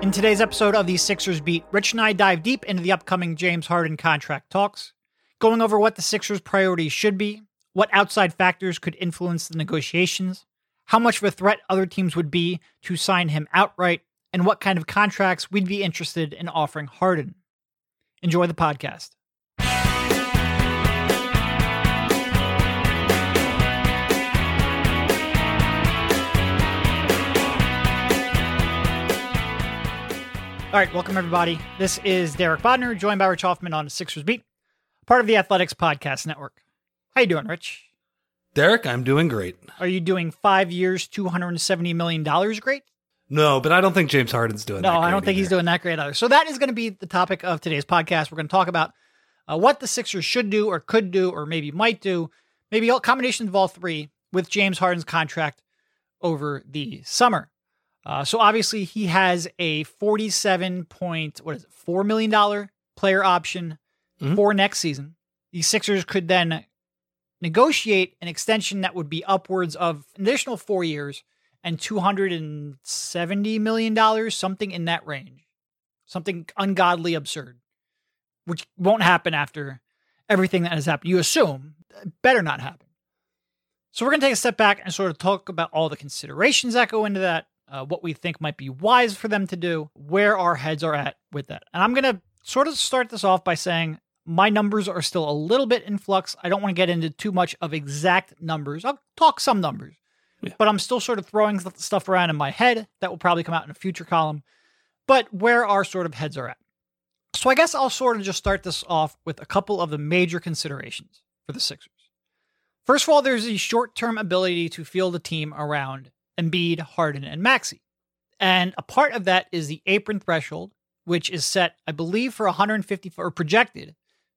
In today's episode of the Sixers Beat, Rich and I dive deep into the upcoming James Harden contract talks, going over what the Sixers' priorities should be, what outside factors could influence the negotiations, how much of a threat other teams would be to sign him outright, and what kind of contracts we'd be interested in offering Harden. Enjoy the podcast. All right, welcome everybody. This is Derek Bodner, joined by Rich Hoffman on Sixers Beat, part of the Athletics Podcast Network. How you doing, Rich? Derek, I'm doing great. Are you doing five years, two hundred and seventy million dollars? Great. No, but I don't think James Harden's doing. No, I don't think either. he's doing that great either. So that is going to be the topic of today's podcast. We're going to talk about uh, what the Sixers should do, or could do, or maybe might do, maybe a combination of all three with James Harden's contract over the summer. Uh, so obviously he has a forty-seven point what is it, four million dollar player option Mhm. for next season. The Sixers could then negotiate an extension that would be upwards of an additional four years and two hundred and seventy million dollars, something in that range, something ungodly absurd, which won't happen after everything that has happened. You assume better not happen. So we're going to take a step back and sort of talk about all the considerations that go into that, uh, what we think might be wise for them to do, where our heads are at with that. And I'm going to sort of start this off by saying my numbers are still a little bit in flux. I don't want to get into too much of exact numbers. I'll talk some numbers, Yeah. but I'm still sort of throwing stuff around in my head that will probably come out in a future column. But where our sort of heads are at. So I guess I'll sort of just start this off with a couple of the major considerations for the Sixers. First of all, there's the short term ability to field a team around Embiid, Harden, and Maxey. And a part of that is the apron threshold, which is set, I believe, for 150 or projected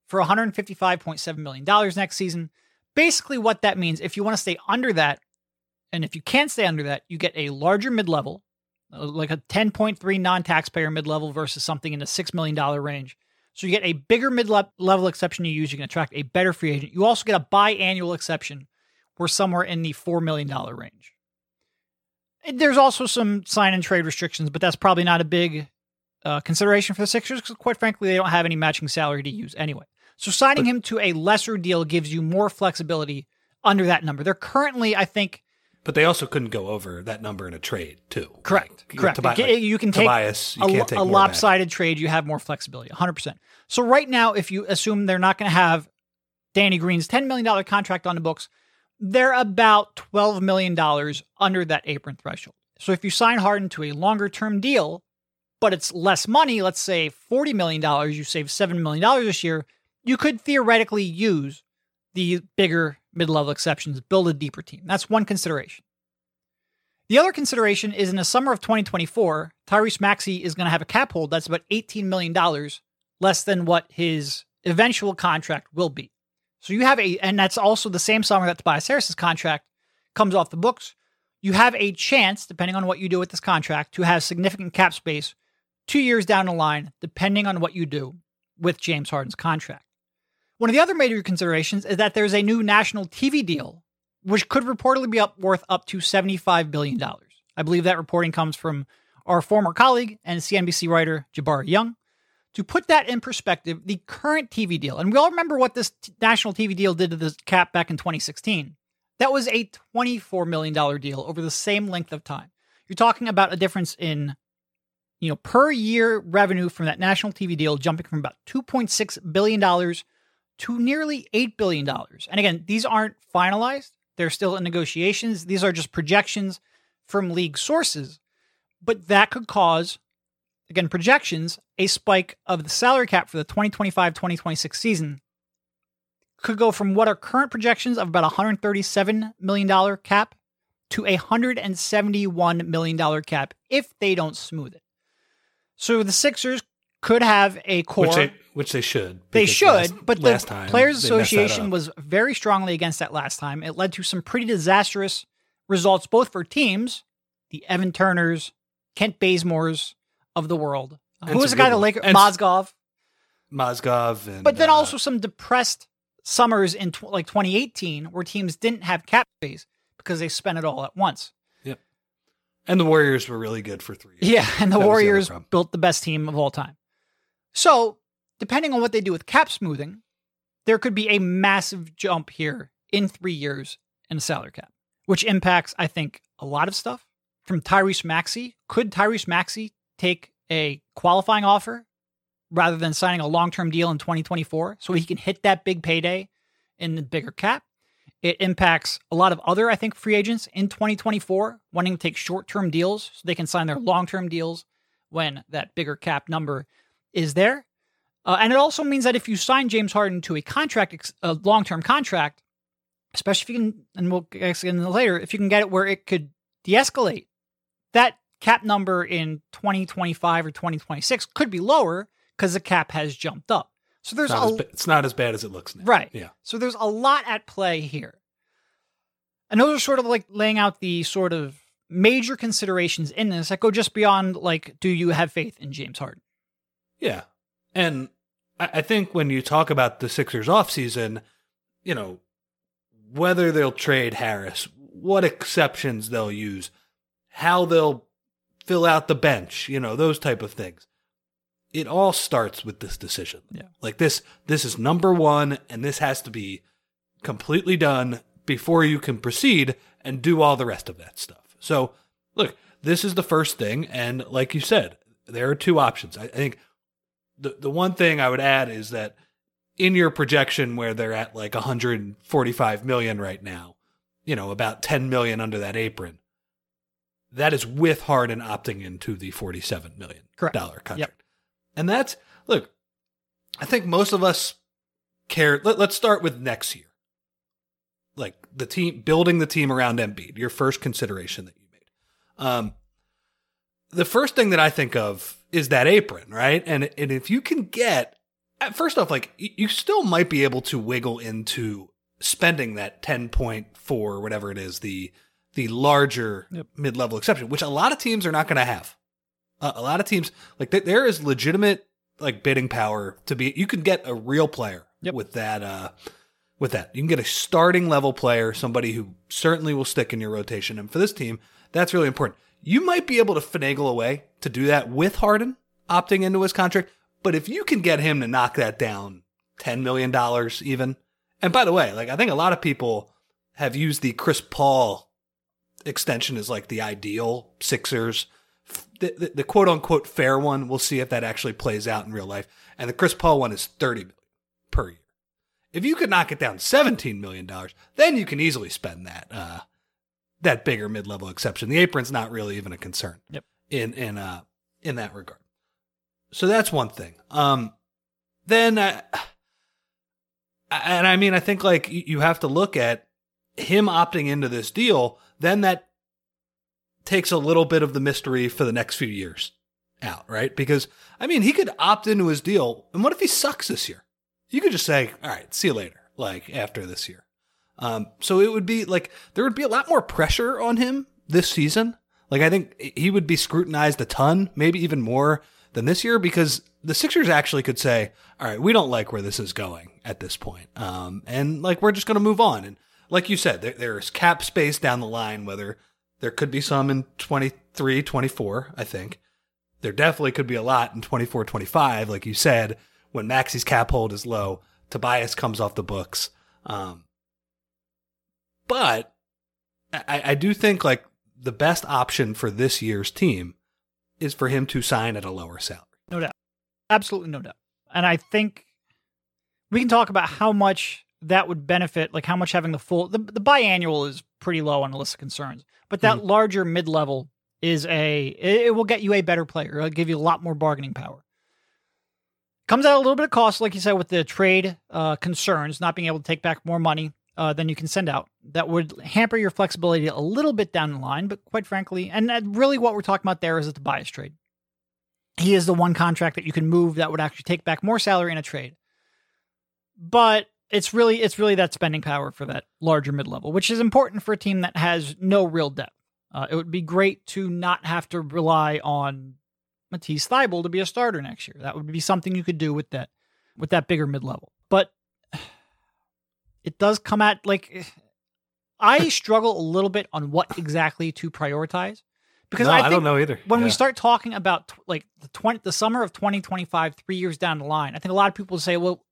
for 155.7 million dollars next season. Basically, what that means, if you want to stay under that, and if you can't stay under that, you get a larger mid level, uh, like a 10.3 non taxpayer mid level versus something in the $6 million range. So you get a bigger mid level exception you use. You can attract a better free agent. You also get a biannual exception. We're somewhere in the $4 million range. There's also some sign and trade restrictions, but that's probably not a big uh, consideration for the Sixers because, quite frankly, they don't have any matching salary to use anyway. So signing him to a lesser deal gives you more flexibility under that number. They're currently, I think, But they also couldn't go over that number in a trade, too. Correct. Like, Correct. Like, can, you can take Tobias, you a, take a more of that. lopsided trade. You have more flexibility. 100%. So right now, if you assume they're not going to have Danny Green's $10 million contract on the books, they're about $12 million under that apron threshold. So if you sign Harden to a longer term deal, but it's less money, let's say $40 million, you save $7 million this year, you could theoretically use the bigger mid level exceptions, build a deeper team. That's one consideration. The other consideration is in the summer of 2024, Tyrese Maxey is going to have a cap hold that's about $18 million less than what his eventual contract will be. So you have a, and that's also the same summer that Tobias Harris's contract comes off the books. You have a chance, depending on what you do with this contract, to have significant cap space two years down the line, depending on what you do with James Harden's contract. One of the other major considerations is that there's a new national TV deal, which could reportedly be up worth up to $75 billion. I believe that reporting comes from our former colleague and CNBC writer, Jabari Young. To put that in perspective, the current TV deal, and we all remember what this t- national TV deal did to the cap back in 2016. That was a $24 million deal over the same length of time. You're talking about a difference in, you know, per year revenue from that national TV deal jumping from about $2.6 billion to nearly $8 billion. And again, these aren't finalized. They're still in negotiations. These are just projections from league sources. But that could cause, again, projections, a spike of the salary cap for the 2025 2026 season could go from what are current projections of about $137 million cap to a $171 million cap if they don't smooth it. So the Sixers could have a core. Which they, which they should. They should, last- but the last time Players they messed that Association was very strongly against that last time. It led to some pretty disastrous results, both for teams, the Evan Turners, Kent Bazemores of the world. And Who was the guy good that ones. Lakers? And s- Mozgov. Mozgov and But then uh, also some depressed summers in tw- like 2018 where teams didn't have cap space because they spent it all at once. Yep. And the Warriors were really good for three years. Yeah, and the That was the Warriors built the best team of all time. So, depending on what they do with cap smoothing, there could be a massive jump here in three years in the salary cap, which impacts, I think, a lot of stuff. From Tyrese Maxey, could Tyrese Maxey take a qualifying offer rather than signing a long term deal in 2024 so he can hit that big payday in the bigger cap? It impacts a lot of other, I think, free agents in 2024 wanting to take short term deals so they can sign their long term deals when that bigger cap number is there. Uh, and it also means that if you sign James Harden to a contract, a long term contract, especially if you can, and we'll get into later, if you can get it where it could de escalate, that cap number in 2025 or 2026 could be lower because the cap has jumped up. So there's It's not, a as ba- it's not as bad as it looks now. Right. Yeah. So there's a lot at play here. And those are sort of like laying out the sort of major considerations in this that go just beyond like, do you have faith in James Harden? Yeah. And I, I think when you talk about the Sixers offseason, you know, whether they'll trade Harris, what exceptions they'll use, how they'll fill out the bench, you know, those type of things. It all starts with this decision. Yeah. Like this this is number 1 and this has to be completely done before you can proceed and do all the rest of that stuff. So, look, this is the first thing and like you said, there are two options. I, I think the the one thing I would add is that in your projection where they're at like 145 million right now, you know, about 10 million under that apron. That is with Harden opting into the 47 million Correct. dollar contract. Yep. And that's look, I think most of us care let, let's start with next year. Like the team building the team around Embiid, your first consideration that you made. Um the first thing that I think of is that apron, right? And and if you can get first off, like you still might be able to wiggle into spending that ten point four, whatever it is, the the larger Yep. mid level exception, which a lot of teams are not going to have. Uh, a lot of teams like th- there is legitimate like bidding power to be. You can get a real player Yep. with that. Uh, with that, you can get a starting level player, somebody who certainly will stick in your rotation. And for this team, that's really important. You might be able to finagle a way to do that with Harden opting into his contract. But if you can get him to knock that down $10 million even, and by the way, like I think a lot of people have used the Chris Paul extension is like the ideal Sixers, the, the, the quote unquote fair one. We'll see if that actually plays out in real life. And the Chris Paul one is 30 million per year. If you could knock it down $17 million, then you can easily spend that, uh, that bigger mid-level exception. The apron's not really even a concern Yep. in, in, uh, in that regard. So that's one thing. Um, then, uh, and I mean, I think like you have to look at him opting into this deal, then that takes a little bit of the mystery for the next few years out, right? Because I mean, he could opt into his deal, and what if he sucks this year? You could just say, "All right, see you later," like after this year. Um, so it would be like there would be a lot more pressure on him this season. Like I think he would be scrutinized a ton, maybe even more than this year, because the Sixers actually could say, "All right, we don't like where this is going at this point, um, and like we're just going to move on." And like you said, there, there's cap space down the line. Whether there could be some in 23, 24, I think there definitely could be a lot in 24, 25, like you said, when Maxey's cap hold is low, Tobias comes off the books. Um, but I, I do think like the best option for this year's team is for him to sign at a lower salary. No doubt. Absolutely no doubt. And I think we can talk about how much that would benefit, like how much having the full the, the biannual is pretty low on the list of concerns. But that larger mid level is a it, it will get you a better player. It'll give you a lot more bargaining power. Comes at a little bit of cost, like you said, with the trade uh, concerns, not being able to take back more money uh, than you can send out. That would hamper your flexibility a little bit down the line, but quite frankly, and really what we're talking about there is a Tobias trade. He is the one contract that you can move that would actually take back more salary in a trade. But it's really it's really that spending power for that larger mid level, which is important for a team that has no real depth. Uh, it would be great to not have to rely on Matisse Thybulle to be a starter next year. That would be something you could do with that with that bigger mid level. But it does come at like I struggle a little bit on what exactly to prioritize because No, I, I don't know either. When we start talking about like the twenty the summer of twenty twenty five, three years down the line, I think a lot of people say, "Well,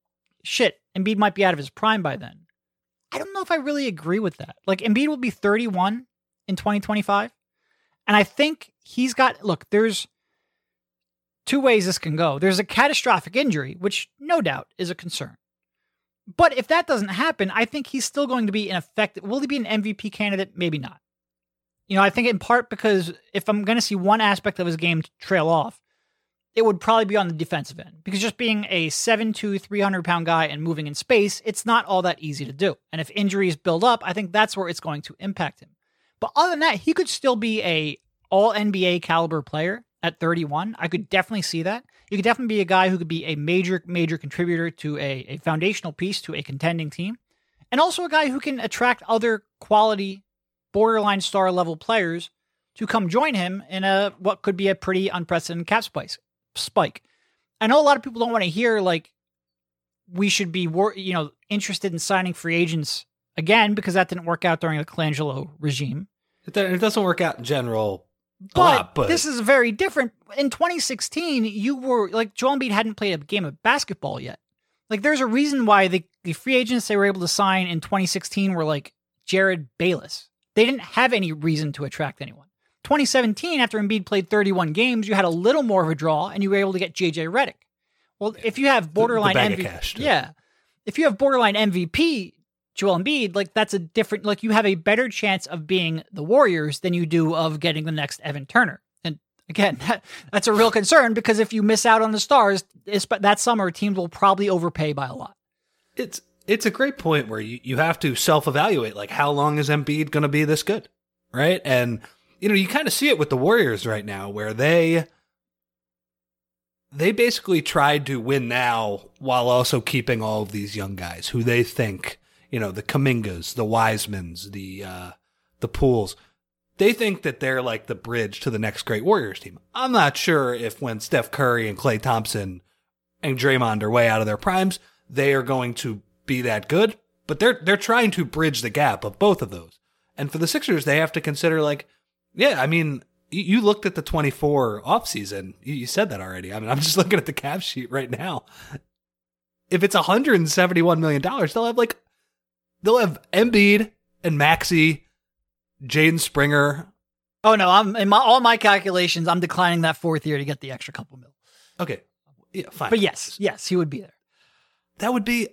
shit, Embiid might be out of his prime by then." I don't know if I really agree with that. Like Embiid will be thirty one in twenty twenty five, and I think he's got look. There's two ways this can go. There's a catastrophic injury, which no doubt is a concern. But if that doesn't happen, I think he's still going to be an effective. Will he be an MVP candidate? Maybe not. You know, I think in part because if I'm going to see one aspect of his game trail off, it would probably be on the defensive end. Because just being a 7'2, 300 pound guy and moving in space, it's not all that easy to do. And if injuries build up, I think that's where it's going to impact him. But other than that, he could still be a all NBA caliber player at 31. I could definitely see that. You could definitely be a guy who could be a major, major contributor to a, a foundational piece to a contending team. And also a guy who can attract other quality borderline star level players to come join him in a what could be a pretty unprecedented cap spike. Spike. I know a lot of people don't want to hear like we should be wor- you know interested in signing free agents again because that didn't work out during the Colangelo regime. It, it doesn't work out in general But, lot, but this is very different. In 2016, you were like Joel Embiid hadn't played a game of basketball yet. Like there's a reason why the, the free agents they were able to sign in 2016 were like Jerryd Bayless. They didn't have any reason to attract anyone. 2017, after Embiid played 31 games, you had a little more of a draw and you were able to get JJ Redick. Well, if you have borderline bag of MVP, cash, yeah, if you have borderline MVP Joel Embiid, like that's a different. Like you have a better chance of being the Warriors than you do of getting the next Evan Turner. And again, that, that's a real concern because if you miss out on the stars, but that summer teams will probably overpay by a lot. it's it's a great point where you, you have to self evaluate like how long is Embiid going to be this good, right? And you know you kind of see it with the Warriors right now where they they basically tried to win now while also keeping all of these young guys who they think you know the Kumingas, the Wisemans, the uh, the Pooles. They think that they're like the bridge to the next great Warriors team. I'm not sure if when Steph Curry and Klay Thompson and Draymond are way out of their primes, they are going to be that good. But they're they're trying to bridge the gap of both of those. And for the Sixers, they have to consider like, yeah, I mean, you, looked at the 24 offseason. You, you said that already. I mean, I'm just looking at the cap sheet right now. If it's 171 million dollars, they'll have like they'll have Embiid and Maxey, Jaden Springer. Oh no, I'm in my all my calculations. I'm declining that fourth year to get the extra couple mil. Okay, yeah, fine. But yes, yes, he would be there. that would be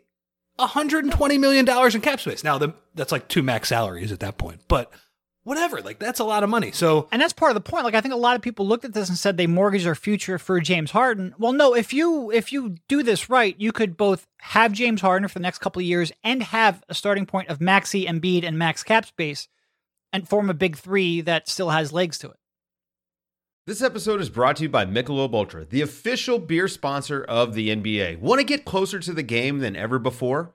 120 million dollars in cap space. Now, the, that's like two max salaries at that point. But whatever, like that's a lot of money. So And that's part of the point. Like I think a lot of people looked at this and said they mortgaged their future for James Harden. Well, no, if you if you do this right, you could both have James Harden for the next couple of years and have a starting point of Maxey, Embiid, and max cap space, and form a big three that still has legs to it. This episode is brought to you by Michelob Ultra, the official beer sponsor of the NBA. Want to get closer to the game than ever before?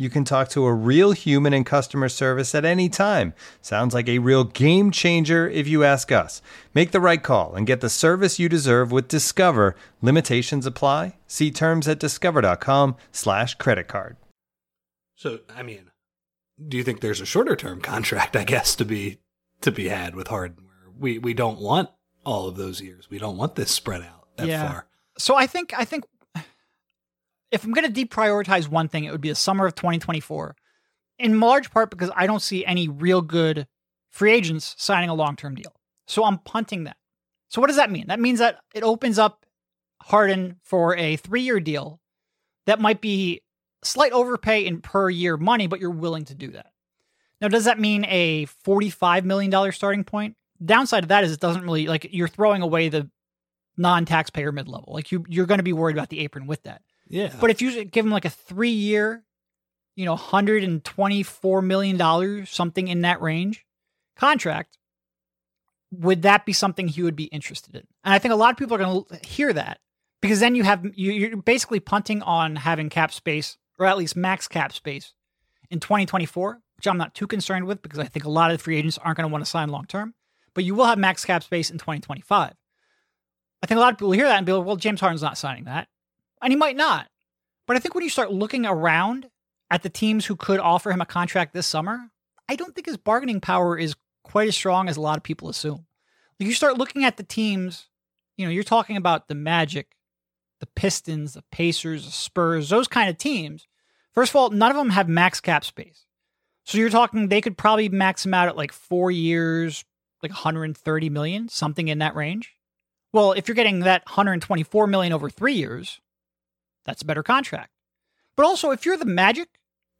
You can talk to a real human in customer service at any time. Sounds like a real game changer if you ask us. Make the right call and get the service you deserve with Discover. Limitations apply. See terms at discover.com/slash credit card. So, I mean, do you think there's a shorter term contract, I guess, to be to be had with Harden where we, we don't want all of those years. We don't want this spread out that Yeah. far. So I think I think if I'm going to deprioritize one thing, it would be the summer of 2024, in large part because I don't see any real good free agents signing a long term deal. So I'm punting that. So what does that mean? That means that it opens up Harden for a three year deal that might be slight overpay in per year money, but you're willing to do that. Now, does that mean a $45 million starting point? Downside of that is it doesn't really like you're throwing away the non-taxpayer mid-level. Like you you're going to be worried about the apron with that. Yeah. But if you give him like a 3-year, you know, 124 million dollars, something in that range contract, would that be something he would be interested in? And I think a lot of people are going to hear that because then you have you- you're basically punting on having cap space or at least max cap space in 2024, which I'm not too concerned with because I think a lot of the free agents aren't going to want to sign long term. But you will have max cap space in 2025. I think a lot of people hear that and be like, "Well, James Harden's not signing that," and he might not. But I think when you start looking around at the teams who could offer him a contract this summer, I don't think his bargaining power is quite as strong as a lot of people assume. You start looking at the teams, you know, you're talking about the Magic, the Pistons, the Pacers, the Spurs, those kind of teams. First of all, none of them have max cap space. So you're talking they could probably max him out at like four years, like 130 million, something in that range. Well, if you're getting that 124 million over three years, that's a better contract. But also, if you're the Magic,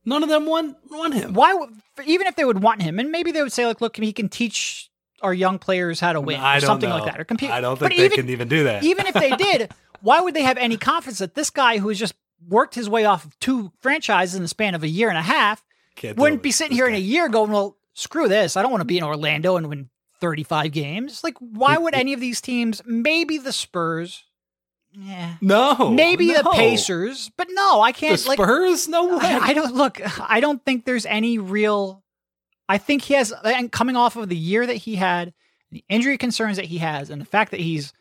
None of them want want him. why would even if they would want him, and maybe they would say like, look, he can teach our young players how to win, I or don't something know. like that, or compete. I don't But think they even, can even do that. even if they did, why would they have any confidence that this guy who has just worked his way off of two franchises in the span of a year and a half Can't do wouldn't it. be sitting This here in guy. a year going, well, screw this. I don't want to be in Orlando and win 35 games. Like, why would any of these teams, maybe the Spurs, yeah, No, maybe the. Pacers, but no, I can't. like, Spurs? no way. I, I don't look. I don't think there's any real. I think he has, and coming off of the year that he had, the injury concerns that he has, and the fact that he's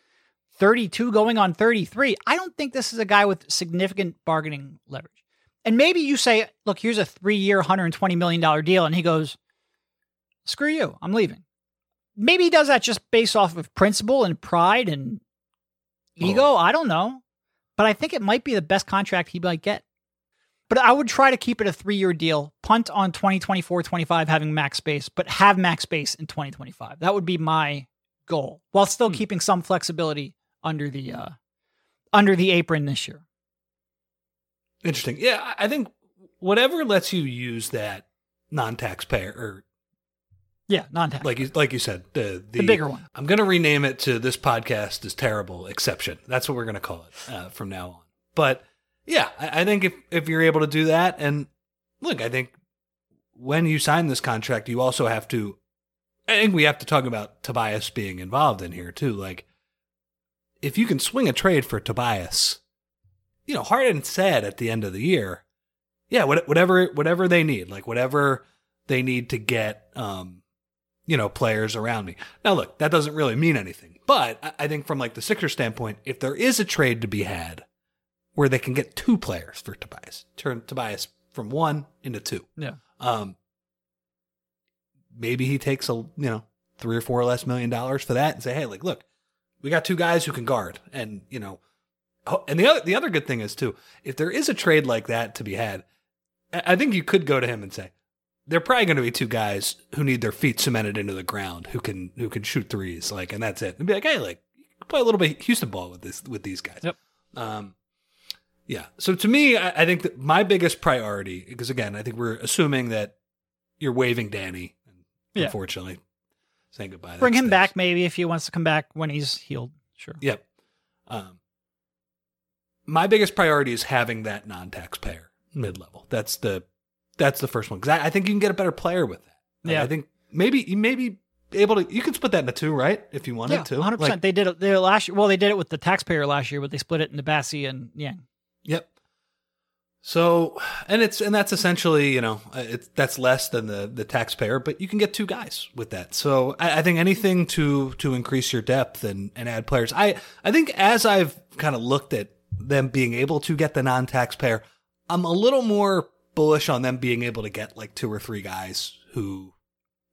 32 going on 33, I don't think this is a guy with significant bargaining leverage. And maybe you say, look, here's a three year, $120 million deal. And he goes, screw you, I'm leaving. Maybe he does that just based off of principle and pride and ego. I don't know. But I think it might be the best contract he might get. But I would try to keep it a three year deal, punt on 2024 25 having max space, but have max space in 2025. That would be my goal while still keeping some flexibility under the uh, under the apron this year. Interesting. Yeah, I I think whatever lets you use that non-taxpayer or Yeah, non tax. like you like you said the the, The bigger one. I'm going to rename it to this podcast is terrible exception. That's what we're going to call it uh, from now on. But yeah, I, I think if if you're able to do that, and look, I think when you sign this contract, you also have to. I think we have to talk about Tobias being involved in here too. Like, if you can swing a trade for Tobias, you know, Harden said at the end of the year, yeah, whatever whatever they need, like whatever they need to get, um, you know, players around me. Now, look, that doesn't really mean anything, but I- think from like the Sixers standpoint, if there is a trade to be had where they can get two players for Tobias, turn Tobias from one into two, Yeah. um, maybe he takes a you know three or four less million dollars for that and say, hey, like, look, we got two guys who can guard, and you know, and the other the other good thing is too, if there is a trade like that to be had, I think you could go to him and say, they're probably going to be two guys who need their feet cemented into the ground, who can who can shoot threes, like, and that's it, and be like, hey, like, play a little bit Houston ball with this with these guys. Yep. Um, yeah. So to me, I, I think that my biggest priority, because again, I think we're assuming that you're waving Danny, Yeah. unfortunately, saying goodbye. To. Bring him stinks. back maybe if he wants to come back when he's healed. Sure. Yep. Um, my biggest priority is having that non-taxpayer mid-level. That's the that's the first one because I, I think you can get a better player with that. Like, Yeah. I think maybe you may be able to. You can split that into two, right? If you wanted Yeah, to. 100%. They did it they last year. Well, they did it with the taxpayer last year, but they split it into Bassey and Niang. Yep. So, and it's and that's essentially you know uh, it's that's less than the the taxpayer, but you can get two guys with that. So I, I think anything to to increase your depth and and add players. I I think as I've kind of looked at them being able to get the non taxpayer, I'm a little more bullish on them being able to get like two or three guys who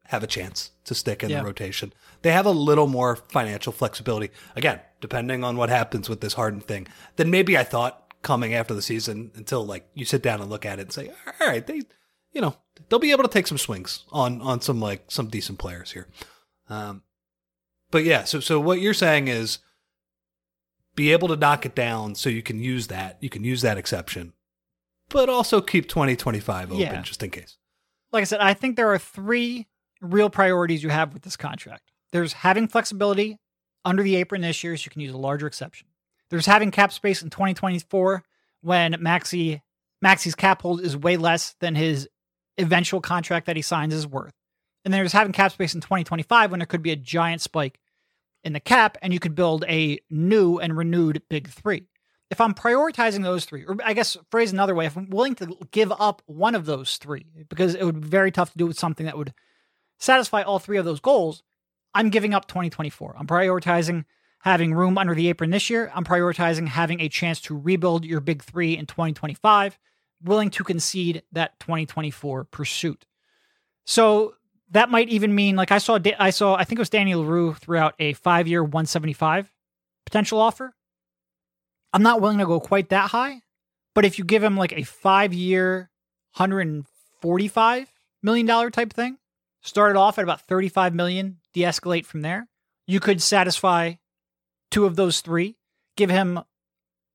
have a chance to stick in Yeah. the rotation. They have a little more financial flexibility. Again, depending on what happens with this Harden thing, than maybe I thought coming after the season until like you sit down and look at it and say, all right, they, you you know, they'll be able to take some swings on on some like some decent players here. Um, but yeah, so so what you're saying is be able to knock it down so you can use that. You can use that exception, but also keep 2025 open Yeah. just in case. like I said, I think there are three real priorities you have with this contract. There's having flexibility under the apron this year, so you can use a larger exception. There's having cap space in 2024 when Maxey Maxey's cap hold is way less than his eventual contract that he signs is worth. And then there's having cap space in 2025 when there could be a giant spike in the cap and you could build a new and renewed big three. If I'm prioritizing those three, or I guess phrase another way, if I'm willing to give up one of those three, because it would be very tough to do with something that would satisfy all three of those goals, I'm giving up 2024. I'm prioritizing having room under the apron this year. I'm prioritizing having a chance to rebuild your big three in 2025, willing to concede that 2024 pursuit. So that might even mean like I saw I saw I think it was Danny Leroux threw out a five year 175 potential offer. I'm not willing to go quite that high, but if you give him like a five year 145 million dollar type thing, start it off at about 35 million, de-escalate from there, you could satisfy two of those three, give him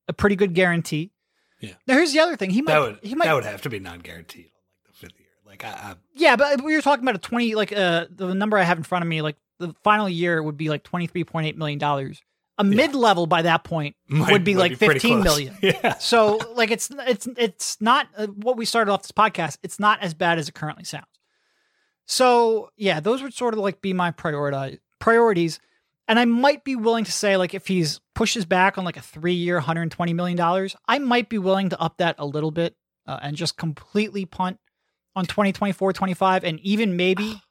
a pretty good guarantee. Yeah. Now here's the other thing. He might that would he might that would have to be non-guaranteed like the fifth year. Like I, I Yeah, but we were talking about a 20 like uh the number I have in front of me like the final year would be like 23.8 million dollars. A mid-level by that point Might- would be like be pretty 15 close. million. Yeah. So like it's it's it's not uh, what we started off this podcast. It's not as bad as it currently sounds. So yeah, those would sort of like be my prioritize priorities. And I might be willing to say like if he's pushes back on like a three year, 120 million dollars, I might be willing to up that a little bit uh, and just completely punt on 2024, 25, and even maybe.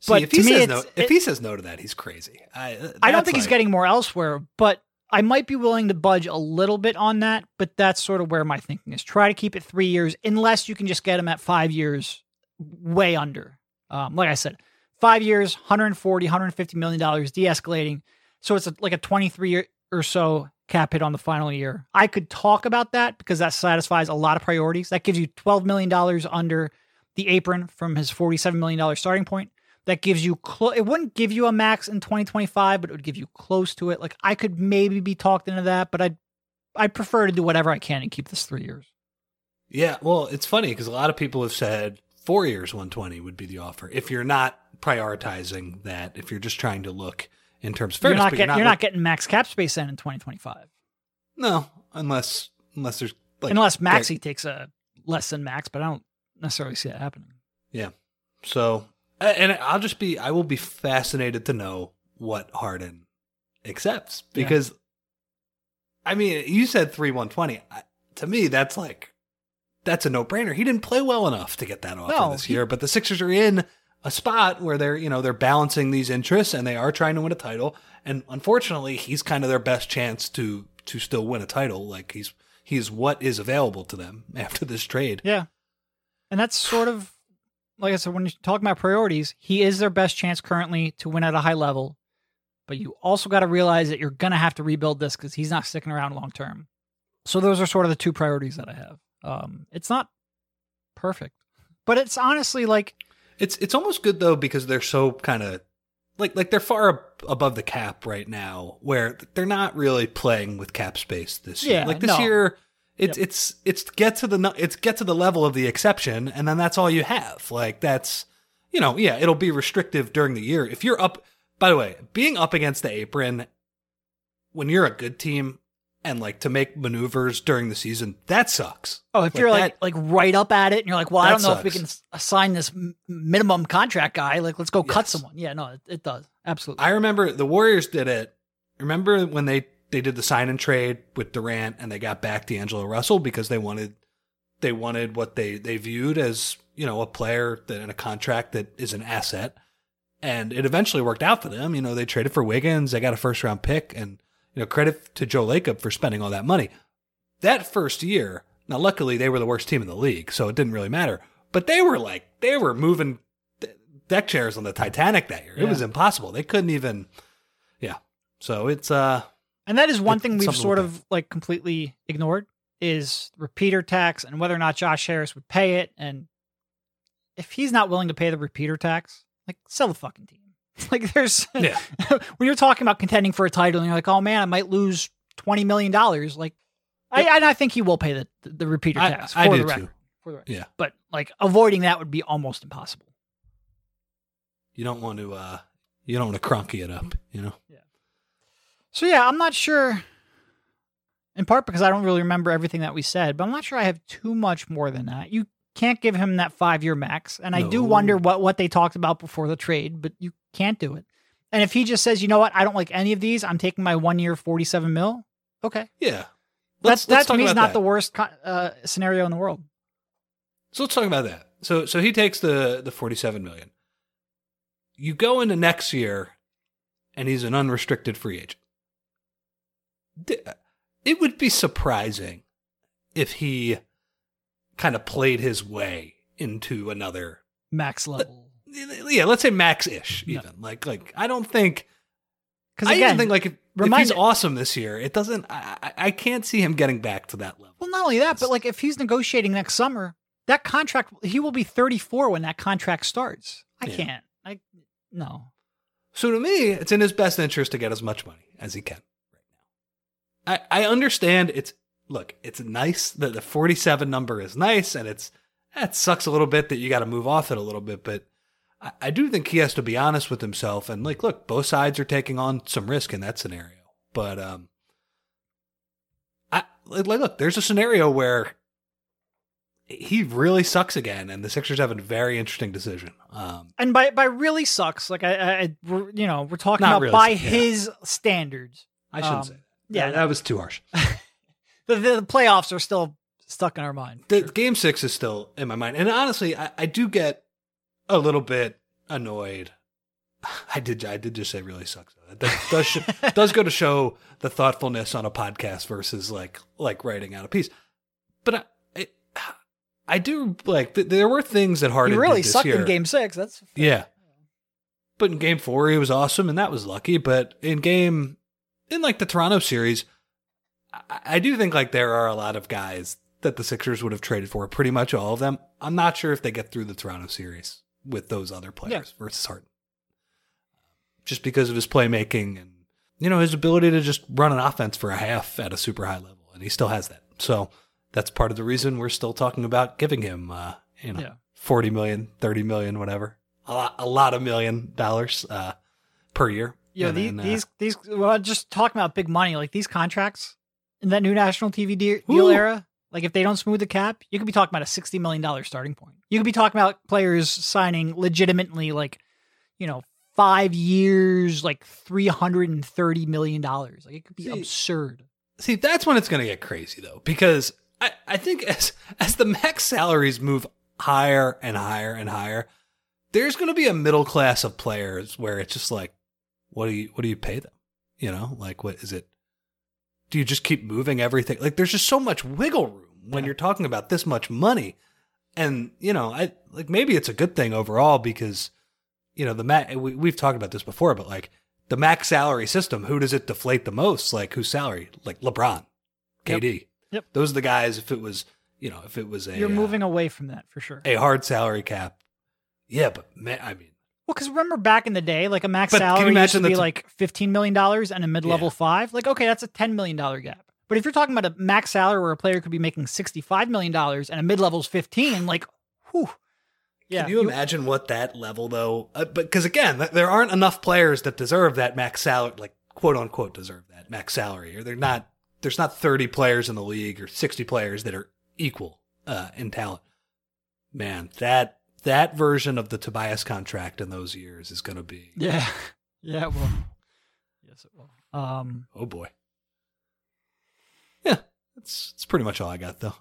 See, But if he says no, if it- he says no to that, he's crazy. I, I don't think he's getting more elsewhere, but I might be willing to budge a little bit on that. But that's sort of where my thinking is. Try to keep it three years, unless you can just get him at five years, way under. Um, like I said, five years, 140, 150 million dollars, de-escalating. So it's a, like a 23 year or so cap hit on the final year. I could talk about that because that satisfies a lot of priorities. That gives you 12 million dollars under the apron from his 47 million dollar starting point that gives you clo- it wouldn't give you a max in 2025 but it would give you close to it like i could maybe be talked into that but i'd i'd prefer to do whatever i can and keep this three years Yeah, well, it's funny because a lot of people have said four years, one twenty would be the offer. If you're not prioritizing that, if you're just trying to look in terms of you're fairness, not but getting you're look- not getting max cap space then in 2025 no, unless unless there's like unless Maxey takes a less than max but i don't necessarily see that happening Yeah. So, and I'll just be, I will be fascinated to know what Harden accepts Yeah. because, I mean, you said three one twenty. To me, that's like, that's a no brainer. He didn't play well enough to get that offer No, this he- year, but the Sixers are in a spot where they're, you know, they're balancing these interests and they are trying to win a title. And unfortunately, he's kind of their best chance to to still win a title. Like he's he's what is available to them after this trade. yeah and that's sort of like i said when you talk about priorities he is their best chance currently to win at a high level but you also got to realize that you're going to have to rebuild this because he's not sticking around long term. So those are sort of the two priorities that I have. Um, it's not perfect, but it's honestly like It's it's almost good though because they're so kind of like like they're far ab- above the cap right now, where they're not really playing with cap space this year. Like this no. year, it's it's it's get to the it's get to the level of the exception, and then that's all you have. Like that's you know yeah, it'll be restrictive during the year if you're up. By the way, being up against the apron when you're a good team and like to make maneuvers during the season that sucks. oh, if you're like that- like right up at it, and you're like, well, I don't know if we can assign this minimum contract guy. Like, let's go cut someone. Yeah, no, it, it does absolutely. I remember the Warriors did it. Remember when they they did the sign and trade with Durant and they got back D'Angelo Russell because they wanted they wanted what they they viewed as you know a player that in a contract that is an asset, and it eventually worked out for them. You know they traded for Wiggins, they got a first round pick, and you know credit to Joe Lacob for spending all that money. That first year, now luckily they were the worst team in the league, so it didn't really matter. But they were like they were moving deck chairs on the Titanic that year. It Yeah. was impossible. They couldn't even. Yeah. So it's uh And that is one It- thing we've sort of like completely ignored is repeater tax and whether or not Josh Harris would pay it. And if he's not willing to pay the repeater tax, like sell the fucking team. Like there's Yeah. when you're talking about contending for a title and you're like, oh man, I might lose twenty million dollars. Like I and I think he will pay the the repeater I- tax I for do the too. record. For the record. Yeah. But like avoiding that would be almost impossible. You don't want to. uh You don't want to cronky it up. You know. So yeah, I'm not sure. In part because I don't really remember everything that we said, but I'm not sure I have too much more than that. You can't give him that five year max, and I do wonder what what they talked about before the trade, but you can't do it. And if he just says, you know what, I don't like any of these, I'm taking my one year 47 mil. Okay, Yeah. that's that to me is not that. the worst uh, scenario in the world. So let's talk about that. So so he takes the the 47 million. You go into next year and he's an unrestricted free agent. It would be surprising if he kind of played his way into another Max uh, level. yeah, let's say max-ish even. Like like I don't think Because I again, even think like if, if he's awesome this year, it doesn't I, I can't see him getting back to that level. well, not only that, but like if he's negotiating next summer, that contract he will be 34 when that contract starts. I Yeah. can't. I no. So to me, it's in his best interest to get as much money as he can. I, I understand it's look, it's nice that the 47 number is nice and it's that sucks a little bit that you got to move off it a little bit, but I, I do think he has to be honest with himself and like, look, both sides are taking on some risk in that scenario. But um I like look, there's a scenario where he really sucks again and the Sixers have a very interesting decision. Um And by by really sucks. Like I, I I- we're, you know, we're talking about really by sucks, yeah. his standards. I shouldn't Um, say that. Yeah, that, that was too harsh. The, the playoffs are still stuck in our mind. the game six is still in my mind and honestly I, I do get a little bit annoyed i did i did just say really sucks that does does, go to show the thoughtfulness on a podcast versus like like writing out a piece but i it, i do like th- there were things that harden really did this sucked year. in Game Six. That's yeah but in game four he was awesome and that was lucky but in game in like the toronto series I, I do think like there are a lot of guys that the Sixers would have traded for, pretty much all of them. I'm not sure if they get through the Toronto series with those other players versus Harden. Just because of his playmaking and you know his ability to just run an offense for a half at a super high level, and he still has that. So that's part of the reason we're still talking about giving him, uh, you know, Yeah. 40 million, 30 million, whatever, a lot, a lot of million dollars uh, per year. And these, then, uh, these these well, just talking about big money, like these contracts in that new national TV de- deal era. Like if they don't smooth the cap, you could be talking about a sixty million dollar starting point. You could be talking about players signing legitimately, like you know, five years, like three hundred and thirty million dollars. Like it could be See, absurd. See, that's when it's going to get crazy though, because I, I think as as the max salaries move higher and higher and higher, there's going to be a middle class of players where it's just like, what do you what do you pay them? You know, like what is it? Do you just keep moving everything? Like there's just so much wiggle room when you're talking about this much money, and you know, I like maybe it's a good thing overall because you know the max. We, we've talked about this before, but like the max salary system, who does it deflate the most? Like whose salary? Like LeBron, KD. Yep. Those are the guys. If it was, you know, if it was a You're uh, moving away from that for sure. a hard salary cap. Yeah, but man, I mean, Well, because remember back in the day, like a max But salary used to be t- like fifteen million dollars and a mid level Yeah. five. Like, okay, that's a ten million dollar gap. But if you're talking about a max salary where a player could be making sixty five million dollars and a mid level's fifteen, like, whew. Yeah. can you, imagine what that level though? Uh, but because again, th- there aren't enough players that deserve that max salary, like quote unquote deserve that max salary, or they're not. There's not 30 players in the league or 60 players that are equal uh, in talent. Man, that that version of the Tobias contract in those years is going to be. Yeah. Yeah. It will. Yes, it will. Um. Oh boy. Yeah, that's that's pretty much all I got though.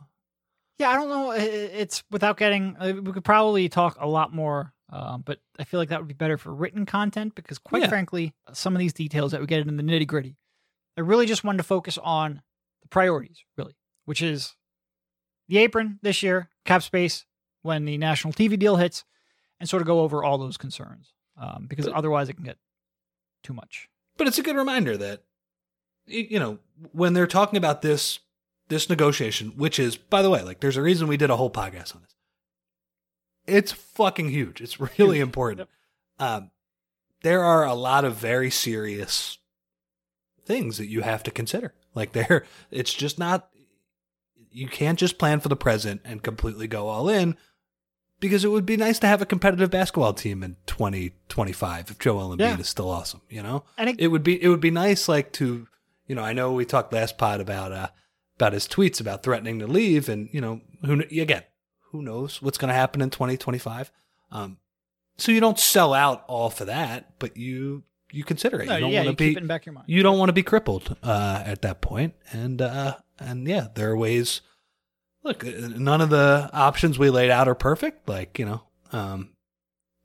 Yeah, I don't know. It's without getting. uh, We could probably talk a lot more, um, but I feel like that would be better for written content because, quite Yeah. frankly, some of these details that we get in the nitty gritty, I really just wanted to focus on the priorities, really, which is the apron this year, cap space when the national TV deal hits, and sort of go over all those concerns um, because But- otherwise it can get too much. But it's a good reminder that you know when they're talking about this this negotiation, which is, by the way, like there's a reason we did a whole podcast on this. It's fucking huge. It's really important. Um, there are a lot of very serious things that you have to consider. Like there, it's just not. You can't just plan for the present and completely go all in, because it would be nice to have a competitive basketball team in 2025 if Joel Embiid Yeah. is still awesome. You know, And it- it would be it would be nice like to you know I know we talked last pod about uh about his tweets about threatening to leave and you know who again who knows what's going to happen in 2025 um so you don't sell out all for that but you you consider it No, you don't yeah, want to be keep it in back your mind. you don't want to be crippled uh at that point and uh and yeah there are ways look uh, none of the options we laid out are perfect like you know um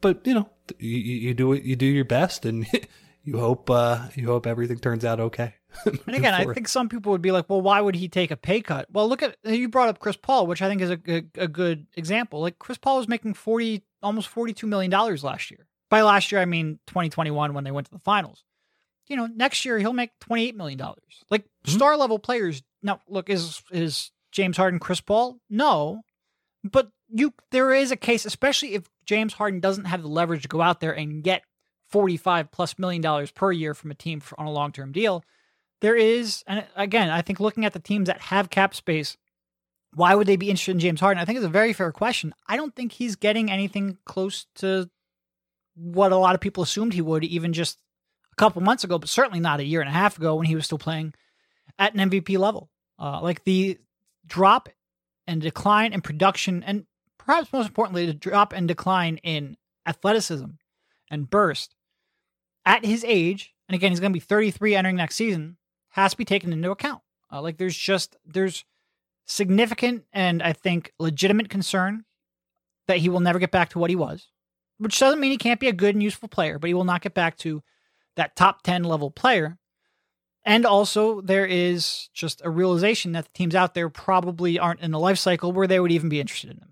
but you know you, you do you do your best and you hope uh you hope everything turns out okay And again, I think some people would be like, well, why would he take a pay cut? Well, look at you brought up Chris Paul, which I think is a, a, a good example. Like Chris Paul was making 40, almost $42 million last year. By last year, I mean 2021 when they went to the finals. You know, next year he'll make $28 million. Like hmm? star level players. Now, look, is, is James Harden Chris Paul? No. But you, there is a case, especially if James Harden doesn't have the leverage to go out there and get 45 plus million dollars per year from a team for, on a long term deal there is, and again, I think looking at the teams that have cap space, why would they be interested in James Harden? I think it's a very fair question. I don't think he's getting anything close to what a lot of people assumed he would, even just a couple months ago, but certainly not a year and a half ago when he was still playing at an MVP level. Uh, like the drop and decline in production, and perhaps most importantly, the drop and decline in athleticism and burst at his age, and again, he's going to be 33 entering next season, has to be taken into account. Uh, like there's just there's significant and I think legitimate concern that he will never get back to what he was, which doesn't mean he can't be a good and useful player, but he will not get back to that top 10 level player. And also, there is just a realization that the teams out there probably aren't in a life cycle where they would even be interested in him.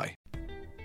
apply.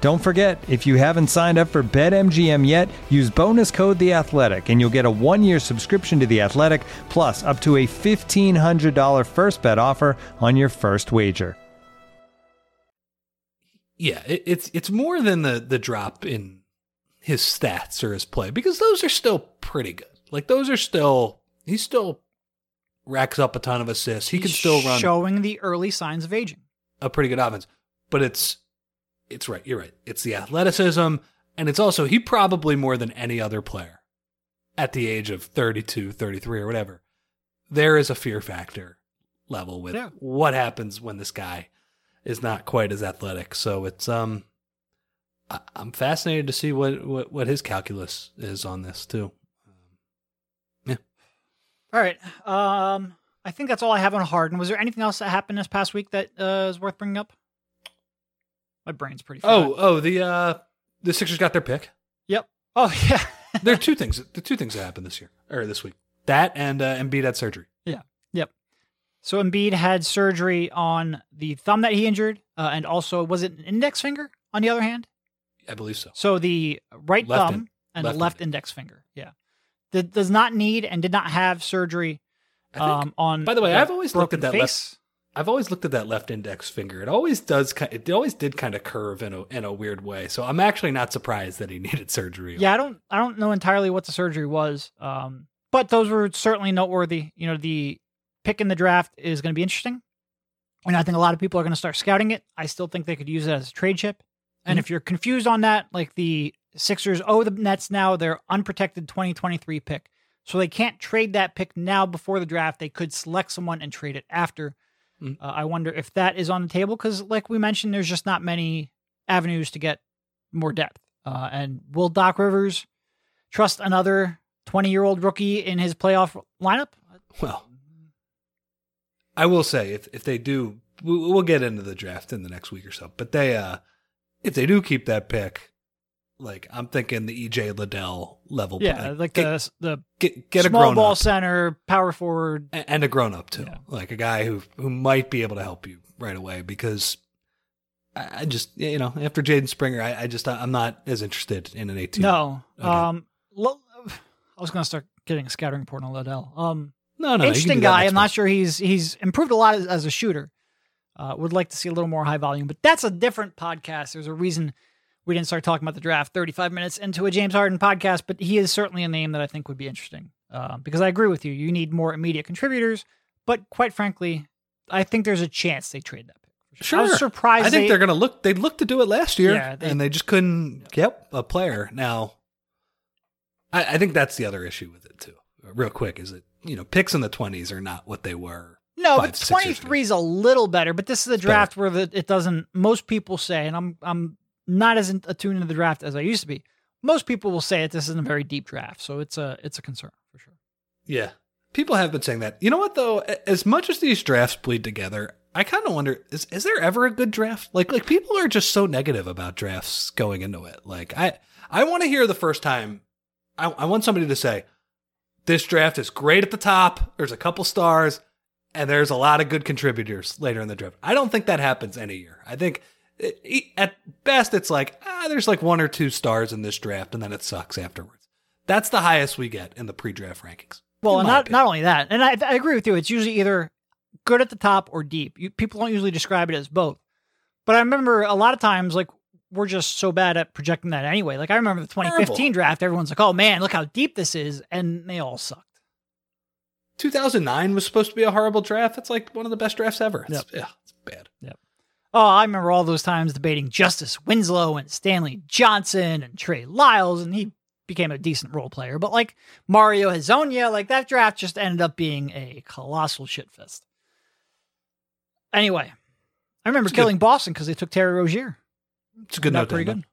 Don't forget, if you haven't signed up for BetMGM yet, use bonus code The Athletic, and you'll get a one-year subscription to The Athletic, plus up to a fifteen hundred dollar first bet offer on your first wager. yeah, it, it's it's more than the the drop in his stats or his play because those are still pretty good. Like those are still he still racks up a ton of assists. He can still run showing the early signs of aging. a pretty good offense. But it's it's right, you're right. It's the athleticism and it's also he probably more than any other player at the age of 32, 33 or whatever. There is a fear factor level with Yeah. what happens when this guy is not quite as athletic. So it's um I, I'm fascinated to see what, what what his calculus is on this too. All right. Um, I think that's all I have on Harden. Was there anything else that happened this past week that uh, is worth bringing up? My brain's pretty. Oh, oh, the uh the Sixers got their pick. yep. Oh yeah. there are two things. The two things that happened this year or this week. That and uh, Embiid had surgery. yeah. Yep. So Embiid had surgery on the thumb that he injured, uh, and also was it an index finger on the other hand? I believe so. So the right Left thumb in- and left the left index. index finger. Yeah. That does not need and did not have surgery think- um, on. by the way, I've always looked at that left- face. I've always looked at that left index finger. It always does. It always did kind of curve in a in a weird way. So I'm actually not surprised that he needed surgery. Yeah, I don't I don't know entirely what the surgery was. Um, but those were certainly noteworthy. You know, the pick in the draft is going to be interesting. And I think a lot of people are going to start scouting it. I still think they could use it as a trade chip. And if you're confused on that, like the Sixers owe the Nets now their unprotected 2023 pick. So they can't trade that pick now before the draft. They could select someone and trade it after. Mhm. Uh, I wonder if that is on the table because, like we mentioned, there's just not many avenues to get more depth. Uh, and will Doc Rivers trust another 20 year old rookie in his playoff lineup? Well, I will say if if they do, we- we'll get into the draft in the next week or so. But they, uh if they do keep that pick, like I'm thinking the EJ Liddell level. Yeah, like, like get, the the get get a small grown ball up center, power forward. a- and a grown up too, Yeah. like a guy who who might be able to help you right away because. I I just you know after Jaden Springer, I, I just I'm not as interested in an 18. No, Okay. um, I was going to start getting a scouting report on Liddell. Um, no, no, interesting guy. I'm not sure he's he's improved a lot as, as a shooter. Uh, would like to see a little more high volume, but that's a different podcast. There's a reason we didn't start talking about the draft 35 minutes into a James Harden podcast, but he is certainly a name that I think would be interesting. Uh, because I agree with you, you need more immediate contributors, but quite frankly, I think there's a chance they trade that pick. Sure. I was surprised. I think they, are going to look. They looked to do it last year, Yeah, they- and they just couldn't get a player. Now, I, I think that's the other issue with it too. Real quick, is that you know picks in the twenties are not what they were. No, five, but 23 is a little better, but this is a draft where the, it doesn't, most people say, and I'm I'm not as attuned to the draft as I used to be. Most people will say that this isn't a very deep draft, so it's a it's a concern for sure. Yeah, people have been saying that. You know what though? As much as these drafts bleed together, I kind of wonder: is is there ever a good draft? Like like people are just so negative about drafts going into it. Like I I want to hear the first time. I, I want somebody to say, "This draft is great at the top. There's a couple stars, and there's a lot of good contributors later in the draft." I don't think that happens any year. I think. At best, it's like ah, there's like one or two stars in this draft, and then it sucks afterwards. That's the highest we get in the pre-draft rankings. Well, and not opinion. not only that, and I, I agree with you. It's usually either good at the top or deep. You, people don't usually describe it as both. But I remember a lot of times, like we're just so bad at projecting that anyway. Like I remember the 2015 Terrible. draft. Everyone's like, "Oh man, look how deep this is," and they all sucked. 2009 was supposed to be a horrible draft. It's like one of the best drafts ever. It's, Yeah, it's bad. Oh, I remember all those times debating Justice Winslow and Stanley Johnson and Trey Lyles, and he became a decent role player. But like Mario Hezonja, like that draft just ended up being a colossal shitfest. Anyway, I remember It's good. killing Boston because they took Terry Rozier. It's a good Not note. pretty good.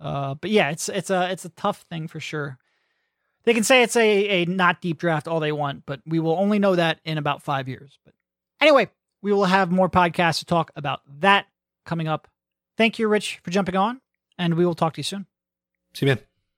Uh, but yeah, it's it's a it's a tough thing for sure. They can say it's a, a not deep draft all they want, but we will only know that in about five years. But anyway, we will have more podcasts to talk about that coming up. Thank you, Rich, for jumping on, and we will talk to you soon. See you, man.